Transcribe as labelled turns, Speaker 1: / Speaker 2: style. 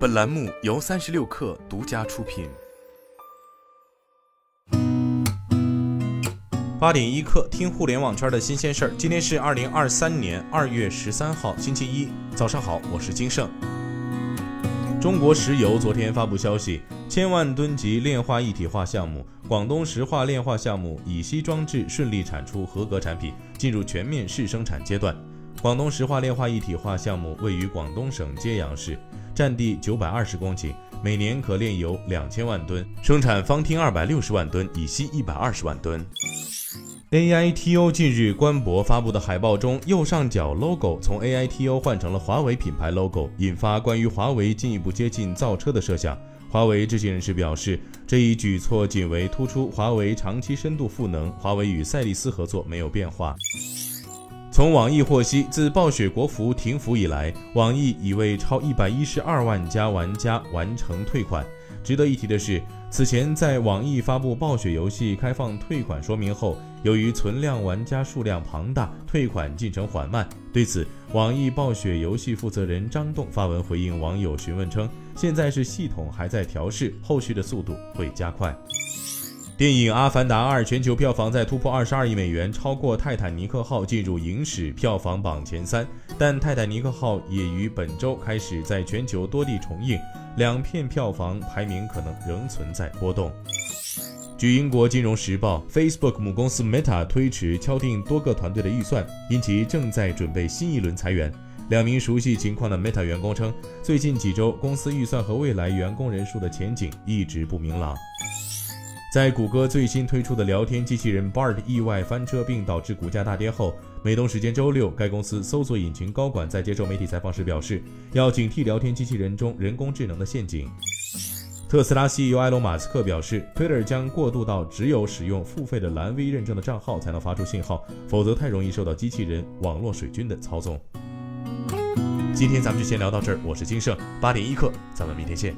Speaker 1: 本栏目由三十六氪独家出品。
Speaker 2: 八点一刻，听互联网圈的新鲜事儿。今天是二零二三年二月十三号，星期一，早上好，我是金盛。中国石油昨天发布消息，千万吨级炼化一体化项目广东石化炼化项目乙烯装置顺利产出合格产品，进入全面试生产阶段。广东石化炼化一体化项目位于广东省揭阳市。占地九百二十公顷，每年可炼油两千万吨，生产方烃二百六十万吨，乙烯一百二十万吨。AITO 近日官博发布的海报中，右上角 logo 从 AITO 换成了华为品牌 logo，引发关于华为进一步接近造车的设想。华为知情人士表示，这一举措仅为突出华为长期深度赋能，华为与赛力斯合作没有变化。从网易获悉，自暴雪国服停服以来，网易已为超一百一十二万家玩家完成退款。值得一提的是，此前在网易发布暴雪游戏开放退款说明后，由于存量玩家数量庞大，退款进程缓慢。对此，网易暴雪游戏负责人张栋发文回应网友询问称：“现在是系统还在调试，后续的速度会加快。”电影《阿凡达二》全球票房在突破二十二亿美元，超过《泰坦尼克号》进入影史票房榜前三。但《泰坦尼克号》也于本周开始在全球多地重映，两片票房排名可能仍存在波动。据英国《金融时报》，Facebook 母公司 Meta 推迟敲定多个团队的预算，因其正在准备新一轮裁员。两名熟悉情况的 Meta 员工称，最近几周公司预算和未来员工人数的前景一直不明朗。在谷歌最新推出的聊天机器人 Bard 意外翻车并导致股价大跌后，美东时间周六，该公司搜索引擎高管在接受媒体采访时表示，要警惕聊天机器人中人工智能的陷阱。特斯拉 CEO 埃隆·马斯克表示，Twitter 将过渡到只有使用付费的蓝 V 认证的账号才能发出信号，否则太容易受到机器人网络水军的操纵。今天咱们就先聊到这儿，我是金盛，八点一刻，咱们明天见。